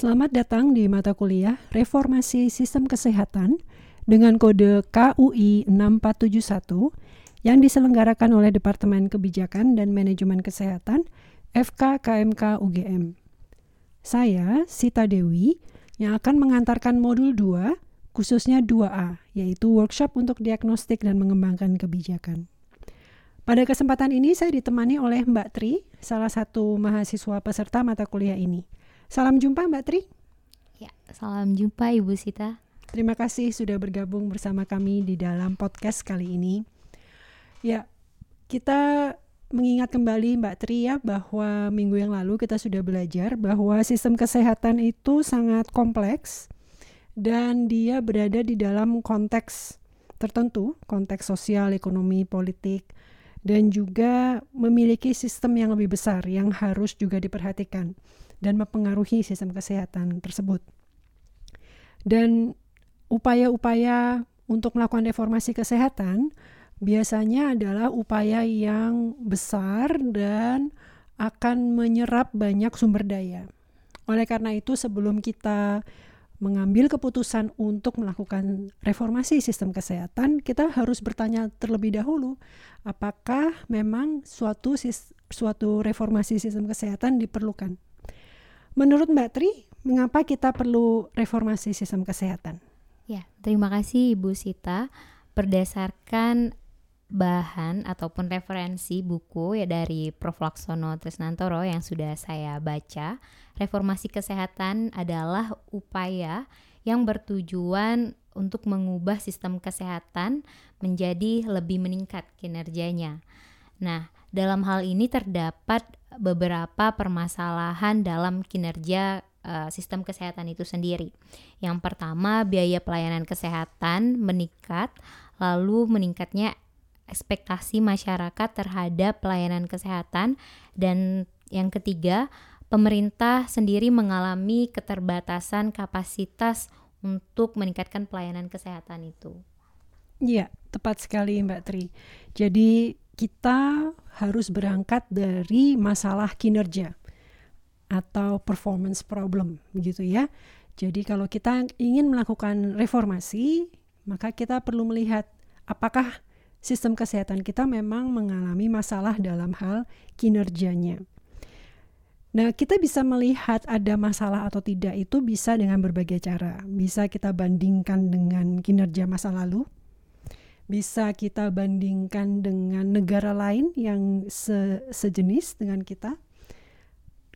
Selamat datang di mata kuliah Reformasi Sistem Kesehatan dengan kode KUI 6471 yang diselenggarakan oleh Departemen Kebijakan dan Manajemen Kesehatan FK KMK UGM. Saya, Sita Dewi, yang akan mengantarkan modul 2, khususnya 2A, yaitu workshop untuk diagnostik dan mengembangkan kebijakan. Pada kesempatan ini saya ditemani oleh Mbak Tri, salah satu mahasiswa peserta mata kuliah ini. Salam jumpa Mbak Tri. Ya, salam jumpa Ibu Sita. Terima kasih sudah bergabung bersama kami di dalam podcast kali ini. Ya, kita mengingat kembali Mbak Tri ya bahwa minggu yang lalu kita sudah belajar bahwa sistem kesehatan itu sangat kompleks dan dia berada di dalam konteks tertentu, konteks sosial, ekonomi, politik, dan juga memiliki sistem yang lebih besar yang harus juga diperhatikan dan mempengaruhi sistem kesehatan tersebut. Dan upaya-upaya untuk melakukan reformasi kesehatan biasanya adalah upaya yang besar dan akan menyerap banyak sumber daya. Oleh karena itu, sebelum kita mengambil keputusan untuk melakukan reformasi sistem kesehatan, kita harus bertanya terlebih dahulu, apakah memang suatu suatu reformasi sistem kesehatan diperlukan? Menurut Mbak Tri, mengapa kita perlu reformasi sistem kesehatan? Ya, terima kasih Ibu Sita. Berdasarkan bahan ataupun referensi buku ya dari Prof. Laksono Trisnantoro yang sudah saya baca, reformasi kesehatan adalah upaya yang bertujuan untuk mengubah sistem kesehatan menjadi lebih meningkat kinerjanya. Nah, dalam hal ini terdapat beberapa permasalahan dalam kinerja uh, sistem kesehatan itu sendiri. Yang pertama, biaya pelayanan kesehatan meningkat, lalu meningkatnya ekspektasi masyarakat terhadap pelayanan kesehatan dan yang ketiga, pemerintah sendiri mengalami keterbatasan kapasitas untuk meningkatkan pelayanan kesehatan itu. Iya, tepat sekali Mbak Tri. Jadi kita harus berangkat dari masalah kinerja atau performance problem gitu ya. Jadi kalau kita ingin melakukan reformasi, maka kita perlu melihat apakah sistem kesehatan kita memang mengalami masalah dalam hal kinerjanya. Nah, kita bisa melihat ada masalah atau tidak itu bisa dengan berbagai cara. Bisa kita bandingkan dengan kinerja masa lalu, bisa kita bandingkan dengan negara lain yang se sejenis dengan kita.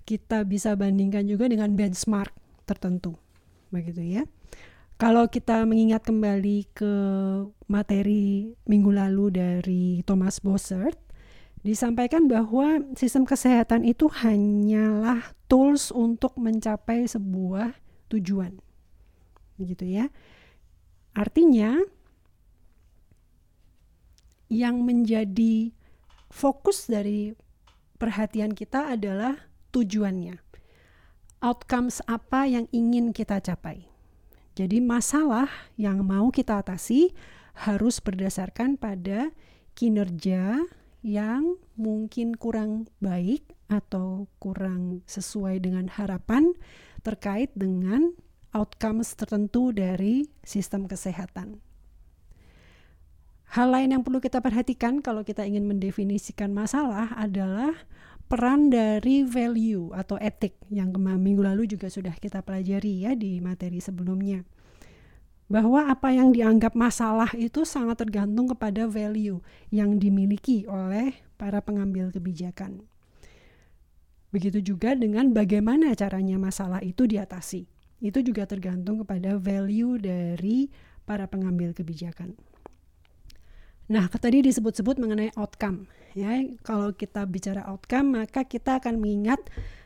Kita bisa bandingkan juga dengan benchmark tertentu. Begitu ya. Kalau kita mengingat kembali ke materi minggu lalu dari Thomas Bossert, disampaikan bahwa sistem kesehatan itu hanyalah tools untuk mencapai sebuah tujuan. Begitu ya. Artinya yang menjadi fokus dari perhatian kita adalah tujuannya. Outcomes apa yang ingin kita capai. Jadi masalah yang mau kita atasi harus berdasarkan pada kinerja yang mungkin kurang baik atau kurang sesuai dengan harapan terkait dengan outcomes tertentu dari sistem kesehatan. Hal lain yang perlu kita perhatikan kalau kita ingin mendefinisikan masalah adalah peran dari value atau etik yang minggu lalu juga sudah kita pelajari ya di materi sebelumnya. Bahwa apa yang dianggap masalah itu sangat tergantung kepada value yang dimiliki oleh para pengambil kebijakan. Begitu juga dengan bagaimana caranya masalah itu diatasi. Itu juga tergantung kepada value dari para pengambil kebijakan. Nah, tadi disebut-sebut mengenai outcome. Ya, kalau kita bicara outcome, maka kita akan mengingat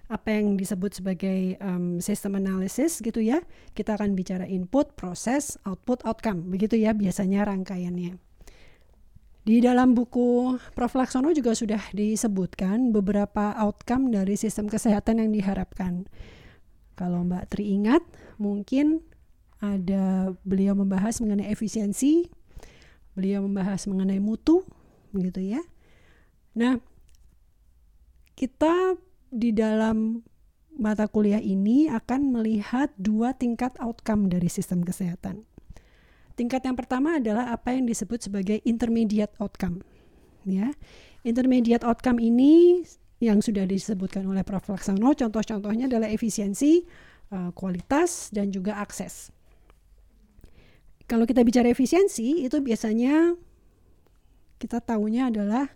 apa yang disebut sebagai um, system analysis gitu ya. Kita akan bicara input, proses, output, outcome. Begitu ya biasanya rangkaiannya. Di dalam buku Prof. Laksono juga sudah disebutkan beberapa outcome dari sistem kesehatan yang diharapkan. Kalau Mbak Tri ingat, mungkin ada beliau membahas mengenai efisiensi, Beliau membahas mengenai mutu, begitu ya. Nah, kita di dalam mata kuliah ini akan melihat dua tingkat outcome dari sistem kesehatan. Tingkat yang pertama adalah apa yang disebut sebagai intermediate outcome. Ya, intermediate outcome ini yang sudah disebutkan oleh Prof. Laksono, contoh-contohnya adalah efisiensi, uh, kualitas, dan juga akses. Kalau kita bicara efisiensi, itu biasanya kita tahunya adalah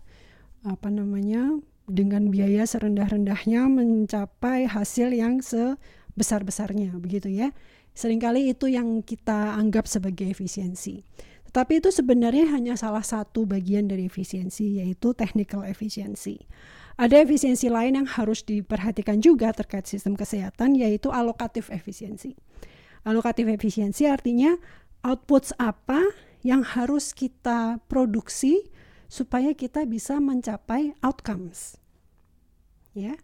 apa namanya dengan biaya serendah-rendahnya mencapai hasil yang sebesar-besarnya begitu ya. Seringkali itu yang kita anggap sebagai efisiensi. Tetapi itu sebenarnya hanya salah satu bagian dari efisiensi yaitu technical efisiensi. Ada efisiensi lain yang harus diperhatikan juga terkait sistem kesehatan yaitu alokatif efisiensi. Alokatif efisiensi artinya outputs apa yang harus kita produksi supaya kita bisa mencapai outcomes. Ya.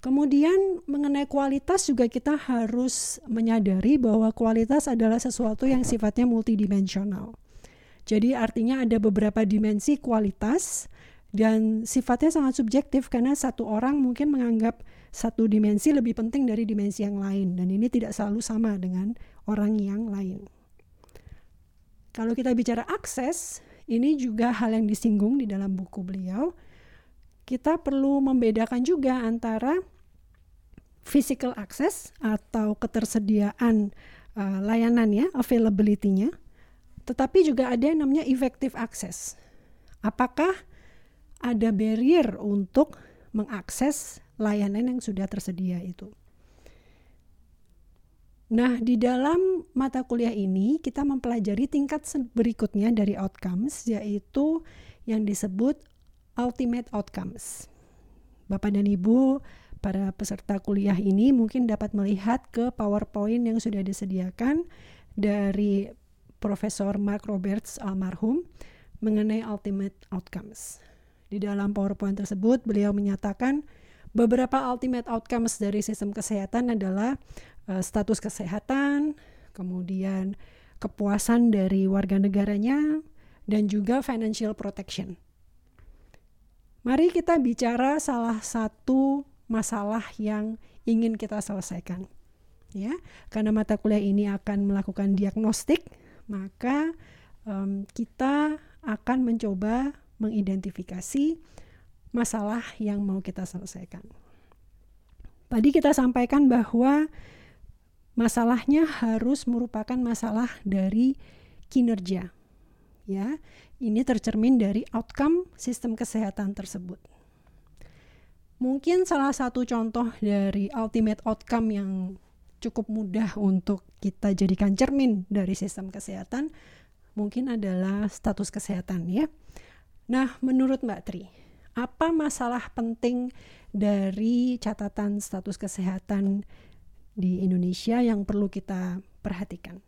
Kemudian mengenai kualitas juga kita harus menyadari bahwa kualitas adalah sesuatu yang sifatnya multidimensional. Jadi artinya ada beberapa dimensi kualitas dan sifatnya sangat subjektif karena satu orang mungkin menganggap satu dimensi lebih penting dari dimensi yang lain dan ini tidak selalu sama dengan orang yang lain. Kalau kita bicara akses, ini juga hal yang disinggung di dalam buku beliau. Kita perlu membedakan juga antara physical access atau ketersediaan uh, layanan ya, availability-nya, tetapi juga ada yang namanya effective access. Apakah ada barrier untuk mengakses layanan yang sudah tersedia itu? Nah, di dalam mata kuliah ini kita mempelajari tingkat berikutnya dari outcomes yaitu yang disebut ultimate outcomes. Bapak dan Ibu, para peserta kuliah ini mungkin dapat melihat ke PowerPoint yang sudah disediakan dari Profesor Mark Roberts almarhum mengenai ultimate outcomes. Di dalam PowerPoint tersebut beliau menyatakan beberapa ultimate outcomes dari sistem kesehatan adalah uh, status kesehatan, kemudian kepuasan dari warga negaranya, dan juga financial protection. Mari kita bicara salah satu masalah yang ingin kita selesaikan. Ya, karena mata kuliah ini akan melakukan diagnostik, maka um, kita akan mencoba mengidentifikasi masalah yang mau kita selesaikan. Tadi kita sampaikan bahwa masalahnya harus merupakan masalah dari kinerja. Ya, ini tercermin dari outcome sistem kesehatan tersebut. Mungkin salah satu contoh dari ultimate outcome yang cukup mudah untuk kita jadikan cermin dari sistem kesehatan mungkin adalah status kesehatan ya. Nah, menurut Mbak Tri, apa masalah penting dari catatan status kesehatan di Indonesia yang perlu kita perhatikan.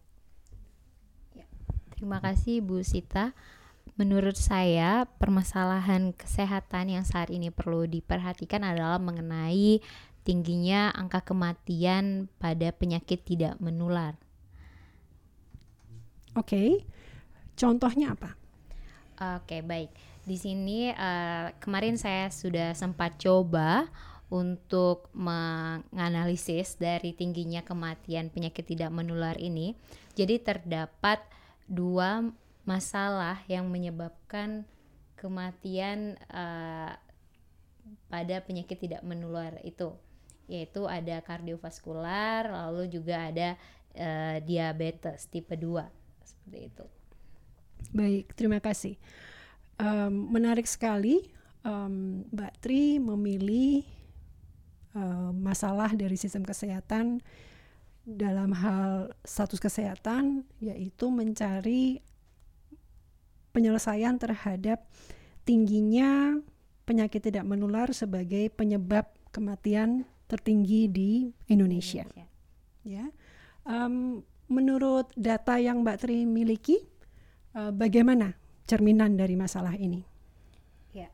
Ya, terima kasih Bu Sita. Menurut saya, permasalahan kesehatan yang saat ini perlu diperhatikan adalah mengenai tingginya angka kematian pada penyakit tidak menular. Oke, okay. contohnya apa? Oke, okay, baik. Di sini uh, kemarin saya sudah sempat coba untuk menganalisis dari tingginya kematian penyakit tidak menular ini. Jadi terdapat dua masalah yang menyebabkan kematian uh, pada penyakit tidak menular itu, yaitu ada kardiovaskular, lalu juga ada uh, diabetes tipe 2 seperti itu. Baik, terima kasih. Um, menarik sekali um, Mbak Tri memilih uh, masalah dari sistem kesehatan dalam hal status kesehatan yaitu mencari penyelesaian terhadap tingginya penyakit tidak menular sebagai penyebab kematian tertinggi di Indonesia. Indonesia. Ya, um, menurut data yang Mbak Tri miliki, uh, bagaimana cerminan dari masalah ini? Ya,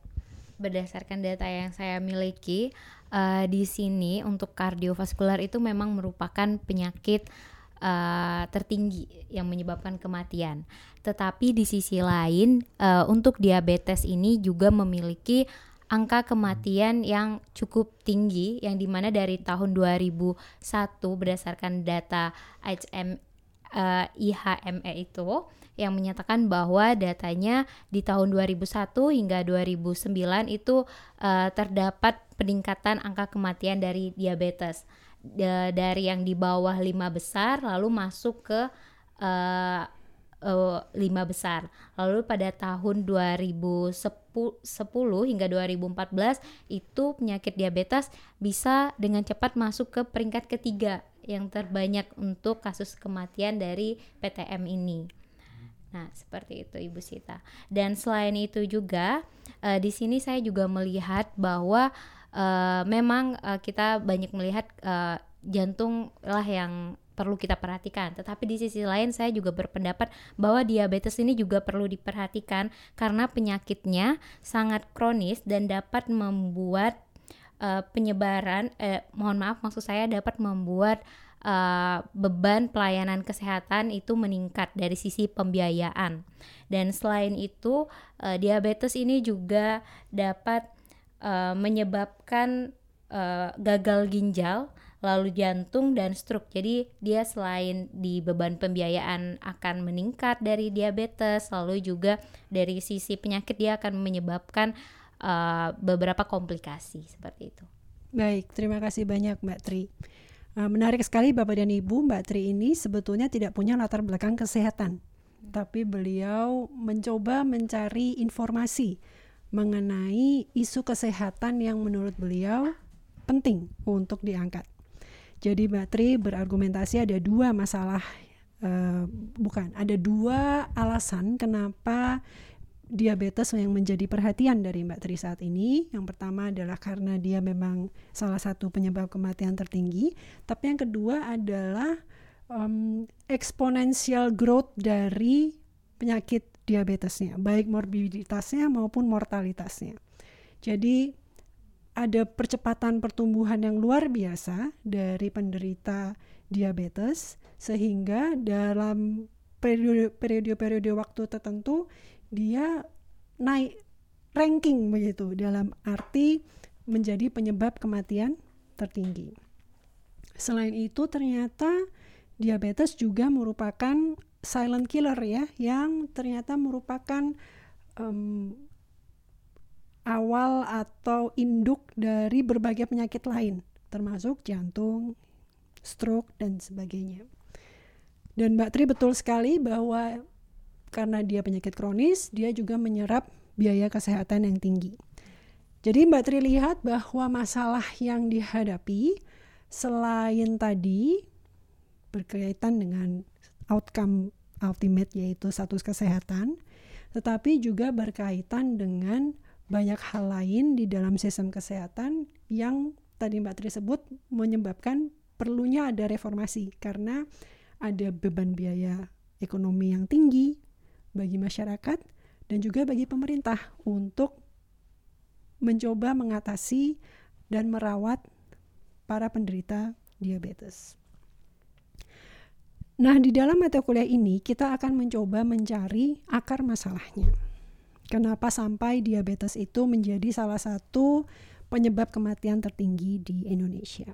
berdasarkan data yang saya miliki, uh, di sini untuk kardiovaskular itu memang merupakan penyakit uh, tertinggi yang menyebabkan kematian. Tetapi di sisi lain uh, untuk diabetes ini juga memiliki angka kematian yang cukup tinggi yang di mana dari tahun 2001 berdasarkan data HM uh, IHME itu yang menyatakan bahwa datanya di tahun 2001 hingga 2009 itu uh, terdapat peningkatan angka kematian dari diabetes dari yang di bawah lima besar lalu masuk ke uh, uh, lima besar. Lalu pada tahun 2010 hingga 2014 itu penyakit diabetes bisa dengan cepat masuk ke peringkat ketiga yang terbanyak untuk kasus kematian dari PTM ini. Nah, seperti itu Ibu Sita. Dan selain itu juga uh, di sini saya juga melihat bahwa uh, memang uh, kita banyak melihat uh, jantung lah yang perlu kita perhatikan. Tetapi di sisi lain saya juga berpendapat bahwa diabetes ini juga perlu diperhatikan karena penyakitnya sangat kronis dan dapat membuat uh, penyebaran eh mohon maaf maksud saya dapat membuat uh, beban pelayanan kesehatan itu meningkat dari sisi pembiayaan. Dan selain itu uh, diabetes ini juga dapat uh, menyebabkan uh, gagal ginjal lalu jantung dan stroke. Jadi dia selain di beban pembiayaan akan meningkat dari diabetes, lalu juga dari sisi penyakit dia akan menyebabkan uh, beberapa komplikasi seperti itu. Baik, terima kasih banyak Mbak Tri. Uh, menarik sekali Bapak dan Ibu, Mbak Tri ini sebetulnya tidak punya latar belakang kesehatan, hmm. tapi beliau mencoba mencari informasi mengenai isu kesehatan yang menurut beliau penting untuk diangkat. Jadi Mbak Tri berargumentasi ada dua masalah, uh, bukan, ada dua alasan kenapa diabetes yang menjadi perhatian dari Mbak Tri saat ini. Yang pertama adalah karena dia memang salah satu penyebab kematian tertinggi, tapi yang kedua adalah um, exponential growth dari penyakit diabetesnya, baik morbiditasnya maupun mortalitasnya. Jadi ada percepatan pertumbuhan yang luar biasa dari penderita diabetes sehingga dalam periode-periode waktu tertentu dia naik ranking begitu dalam arti menjadi penyebab kematian tertinggi. Selain itu ternyata diabetes juga merupakan silent killer ya yang ternyata merupakan um, awal atau induk dari berbagai penyakit lain, termasuk jantung, stroke, dan sebagainya. Dan Mbak Tri betul sekali bahwa karena dia penyakit kronis, dia juga menyerap biaya kesehatan yang tinggi. Jadi Mbak Tri lihat bahwa masalah yang dihadapi selain tadi berkaitan dengan outcome ultimate yaitu status kesehatan, tetapi juga berkaitan dengan banyak hal lain di dalam sistem kesehatan yang tadi Mbak Tri sebut menyebabkan perlunya ada reformasi karena ada beban biaya ekonomi yang tinggi bagi masyarakat dan juga bagi pemerintah untuk mencoba mengatasi dan merawat para penderita diabetes. Nah, di dalam mata kuliah ini kita akan mencoba mencari akar masalahnya kenapa sampai diabetes itu menjadi salah satu penyebab kematian tertinggi di Indonesia.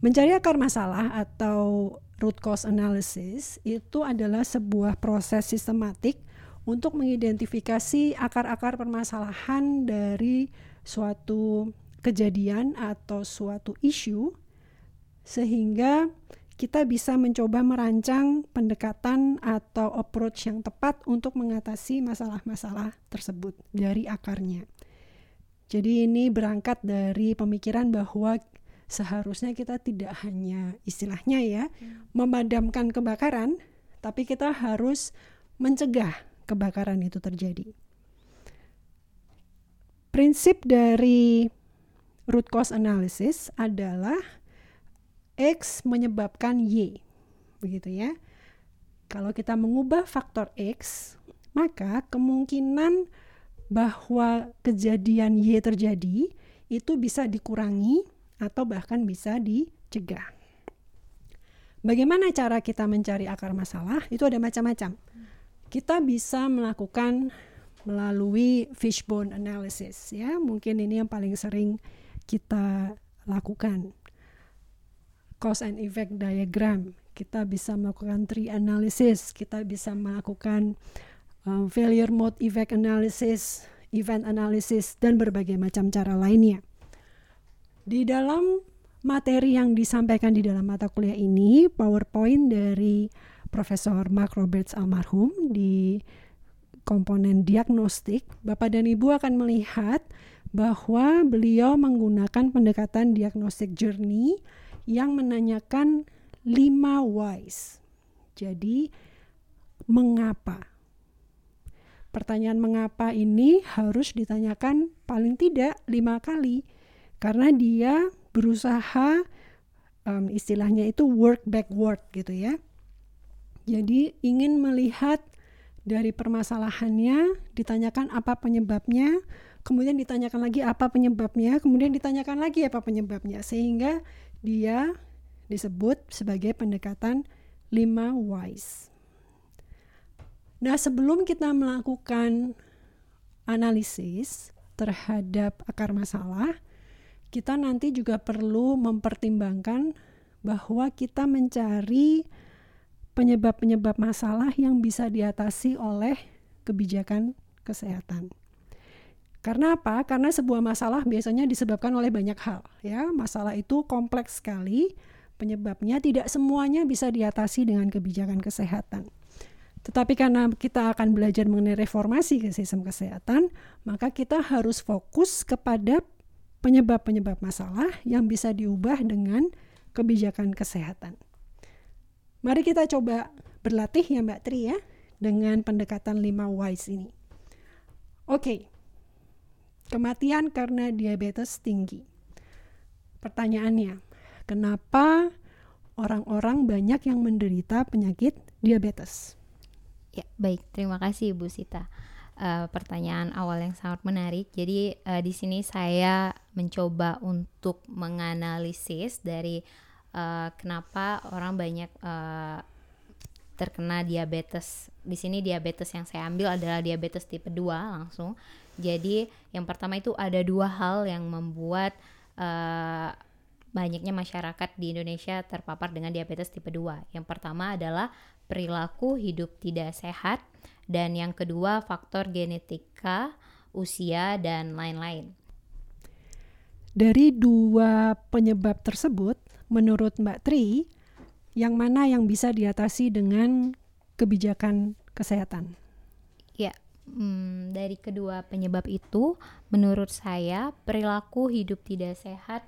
Mencari akar masalah atau root cause analysis itu adalah sebuah proses sistematik untuk mengidentifikasi akar-akar permasalahan dari suatu kejadian atau suatu isu sehingga kita bisa mencoba merancang pendekatan atau approach yang tepat untuk mengatasi masalah-masalah tersebut dari akarnya. Jadi ini berangkat dari pemikiran bahwa seharusnya kita tidak hanya istilahnya ya hmm. memadamkan kebakaran, tapi kita harus mencegah kebakaran itu terjadi. Prinsip dari root cause analysis adalah X menyebabkan Y. Begitu ya. Kalau kita mengubah faktor X, maka kemungkinan bahwa kejadian Y terjadi itu bisa dikurangi atau bahkan bisa dicegah. Bagaimana cara kita mencari akar masalah? Itu ada macam-macam. Kita bisa melakukan melalui fishbone analysis ya. Mungkin ini yang paling sering kita lakukan. Cause and effect diagram. Kita bisa melakukan tree analysis, kita bisa melakukan uh, failure mode effect analysis, event analysis dan berbagai macam cara lainnya. Di dalam materi yang disampaikan di dalam mata kuliah ini, PowerPoint dari Profesor Mark Roberts almarhum di komponen diagnostik, Bapak dan Ibu akan melihat bahwa beliau menggunakan pendekatan diagnostik journey yang menanyakan lima whys. Jadi, mengapa? Pertanyaan mengapa ini harus ditanyakan paling tidak lima kali karena dia berusaha um, istilahnya itu work backward gitu ya. Jadi ingin melihat dari permasalahannya, ditanyakan apa penyebabnya, kemudian ditanyakan lagi apa penyebabnya, kemudian ditanyakan lagi apa penyebabnya, sehingga dia disebut sebagai pendekatan lima whys. Nah, sebelum kita melakukan analisis terhadap akar masalah, kita nanti juga perlu mempertimbangkan bahwa kita mencari penyebab-penyebab masalah yang bisa diatasi oleh kebijakan kesehatan. Karena apa? Karena sebuah masalah biasanya disebabkan oleh banyak hal, ya. Masalah itu kompleks sekali, penyebabnya tidak semuanya bisa diatasi dengan kebijakan kesehatan. Tetapi karena kita akan belajar mengenai reformasi ke sistem kesehatan, maka kita harus fokus kepada penyebab-penyebab masalah yang bisa diubah dengan kebijakan kesehatan. Mari kita coba berlatih ya Mbak Tri ya dengan pendekatan 5 whys ini. Oke. Kematian karena diabetes tinggi. Pertanyaannya, kenapa orang-orang banyak yang menderita penyakit diabetes? Ya, baik. Terima kasih Bu Sita. Uh, pertanyaan awal yang sangat menarik. Jadi uh, di sini saya mencoba untuk menganalisis dari uh, kenapa orang banyak uh, terkena diabetes. Di sini diabetes yang saya ambil adalah diabetes tipe 2 langsung. Jadi yang pertama itu ada dua hal yang membuat uh, banyaknya masyarakat di Indonesia terpapar dengan diabetes tipe 2. Yang pertama adalah perilaku hidup tidak sehat dan yang kedua faktor genetika, usia dan lain-lain. Dari dua penyebab tersebut, menurut Mbak Tri, yang mana yang bisa diatasi dengan kebijakan kesehatan? Hmm, dari kedua penyebab itu, menurut saya perilaku hidup tidak sehat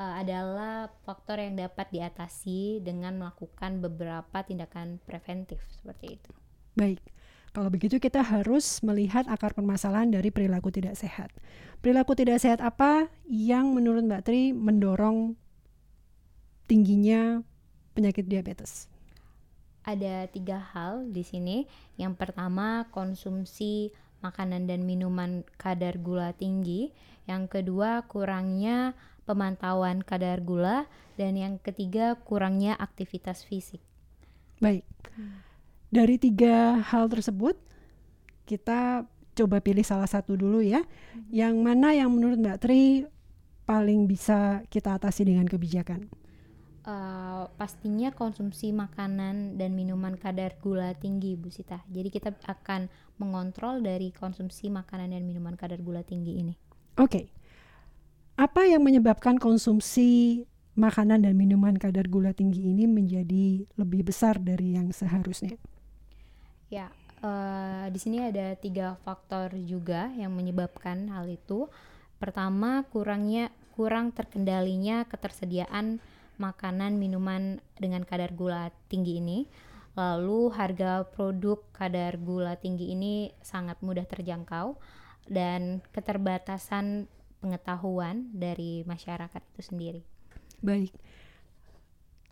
uh, adalah faktor yang dapat diatasi dengan melakukan beberapa tindakan preventif seperti itu. Baik. Kalau begitu kita harus melihat akar permasalahan dari perilaku tidak sehat. Perilaku tidak sehat apa yang menurut Mbak Tri mendorong tingginya penyakit diabetes? Ada tiga hal di sini. Yang pertama, konsumsi makanan dan minuman kadar gula tinggi. Yang kedua, kurangnya pemantauan kadar gula. Dan yang ketiga, kurangnya aktivitas fisik. Baik. Dari tiga hal tersebut, kita coba pilih salah satu dulu ya. Hmm. Yang mana yang menurut Mbak Tri paling bisa kita atasi dengan kebijakan? Uh, pastinya konsumsi makanan dan minuman kadar gula tinggi Bu Sita. Jadi kita akan mengontrol dari konsumsi makanan dan minuman kadar gula tinggi ini. Oke. Okay. Apa yang menyebabkan konsumsi makanan dan minuman kadar gula tinggi ini menjadi lebih besar dari yang seharusnya? Ya, uh, di sini ada tiga faktor juga yang menyebabkan hal itu. Pertama, kurangnya kurang terkendalinya ketersediaan makanan minuman dengan kadar gula tinggi ini. Lalu harga produk kadar gula tinggi ini sangat mudah terjangkau dan keterbatasan pengetahuan dari masyarakat itu sendiri. Baik.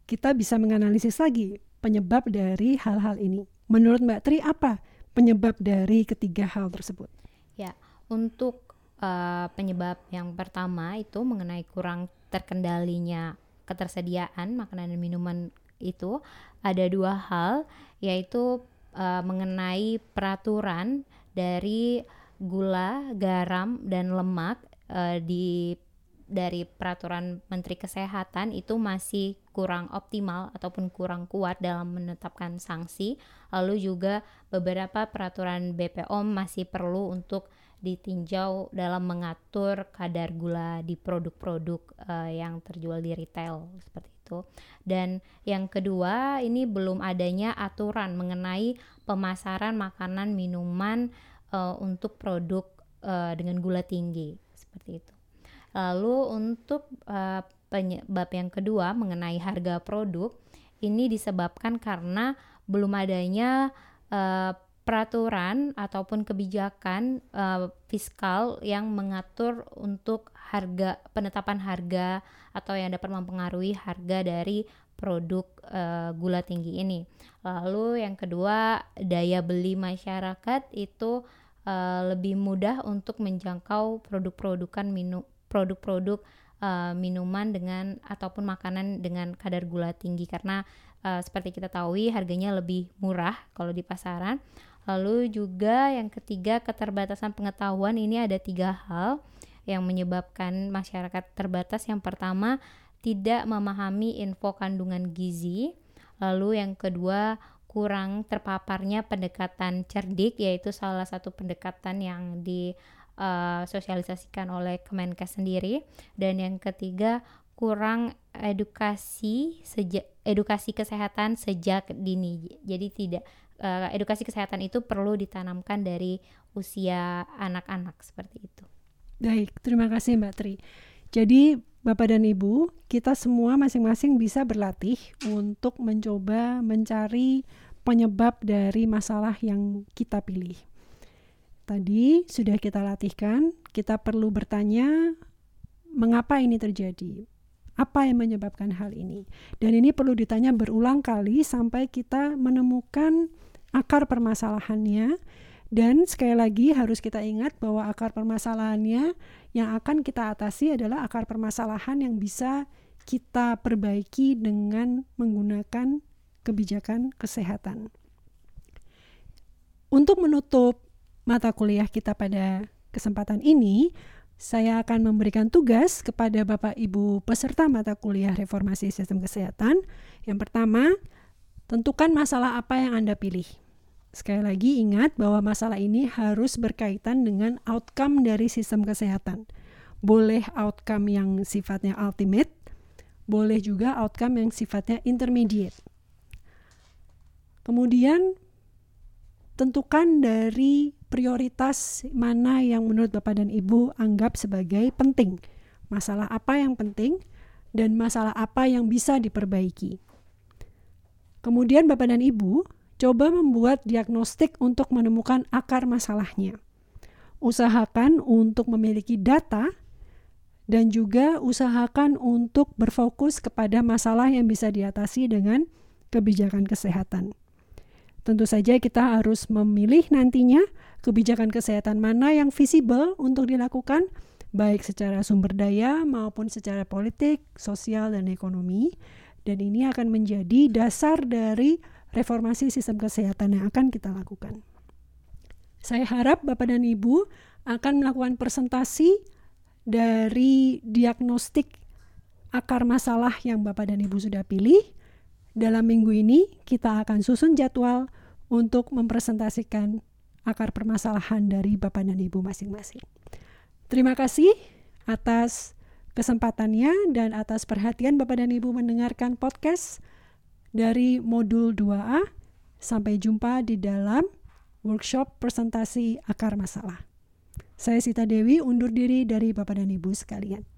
Kita bisa menganalisis lagi penyebab dari hal-hal ini. Menurut Mbak Tri apa penyebab dari ketiga hal tersebut? Ya, untuk uh, penyebab yang pertama itu mengenai kurang terkendalinya ketersediaan makanan dan minuman itu ada dua hal yaitu uh, mengenai peraturan dari gula, garam dan lemak uh, di dari peraturan Menteri Kesehatan itu masih kurang optimal ataupun kurang kuat dalam menetapkan sanksi. Lalu juga beberapa peraturan BPOM masih perlu untuk ditinjau dalam mengatur kadar gula di produk-produk uh, yang terjual di retail seperti itu. Dan yang kedua, ini belum adanya aturan mengenai pemasaran makanan minuman uh, untuk produk uh, dengan gula tinggi seperti itu. Lalu untuk uh, penyebab yang kedua mengenai harga produk ini disebabkan karena belum adanya uh, peraturan ataupun kebijakan uh, fiskal yang mengatur untuk harga penetapan harga atau yang dapat mempengaruhi harga dari produk uh, gula tinggi ini. Lalu yang kedua daya beli masyarakat itu uh, lebih mudah untuk menjangkau produk-produkan minum produk-produk uh, minuman dengan ataupun makanan dengan kadar gula tinggi karena uh, seperti kita tahu harganya lebih murah kalau di pasaran. Lalu juga yang ketiga keterbatasan pengetahuan ini ada tiga hal yang menyebabkan masyarakat terbatas. Yang pertama tidak memahami info kandungan gizi. Lalu yang kedua kurang terpaparnya pendekatan cerdik yaitu salah satu pendekatan yang di uh, sosialisasikan oleh Kemenkes sendiri dan yang ketiga kurang edukasi sejak edukasi kesehatan sejak dini jadi tidak uh, edukasi kesehatan itu perlu ditanamkan dari usia anak-anak seperti itu. Baik, terima kasih Mbak Tri. Jadi Bapak dan Ibu, kita semua masing-masing bisa berlatih untuk mencoba mencari penyebab dari masalah yang kita pilih. Tadi sudah kita latihkan, kita perlu bertanya mengapa ini terjadi. Apa yang menyebabkan hal ini? Dan ini perlu ditanya berulang kali sampai kita menemukan akar permasalahannya dan sekali lagi harus kita ingat bahwa akar permasalahannya yang akan kita atasi adalah akar permasalahan yang bisa kita perbaiki dengan menggunakan kebijakan kesehatan. Untuk menutup mata kuliah kita pada kesempatan ini, saya akan memberikan tugas kepada Bapak Ibu peserta mata kuliah Reformasi Sistem Kesehatan. Yang pertama, tentukan masalah apa yang Anda pilih. Sekali lagi ingat bahwa masalah ini harus berkaitan dengan outcome dari sistem kesehatan. Boleh outcome yang sifatnya ultimate, boleh juga outcome yang sifatnya intermediate. Kemudian tentukan dari prioritas mana yang menurut Bapak dan Ibu anggap sebagai penting. Masalah apa yang penting dan masalah apa yang bisa diperbaiki. Kemudian Bapak dan Ibu coba membuat diagnostik untuk menemukan akar masalahnya. Usahakan untuk memiliki data dan juga usahakan untuk berfokus kepada masalah yang bisa diatasi dengan kebijakan kesehatan. Tentu saja kita harus memilih nantinya kebijakan kesehatan mana yang visible untuk dilakukan baik secara sumber daya maupun secara politik, sosial dan ekonomi dan ini akan menjadi dasar dari reformasi sistem kesehatan yang akan kita lakukan. Saya harap Bapak dan Ibu akan melakukan presentasi dari diagnostik akar masalah yang Bapak dan Ibu sudah pilih dalam minggu ini kita akan susun jadwal untuk mempresentasikan akar permasalahan dari Bapak dan Ibu masing-masing. Terima kasih atas kesempatannya dan atas perhatian Bapak dan Ibu mendengarkan podcast dari modul 2A. Sampai jumpa di dalam workshop presentasi akar masalah. Saya Sita Dewi undur diri dari Bapak dan Ibu sekalian.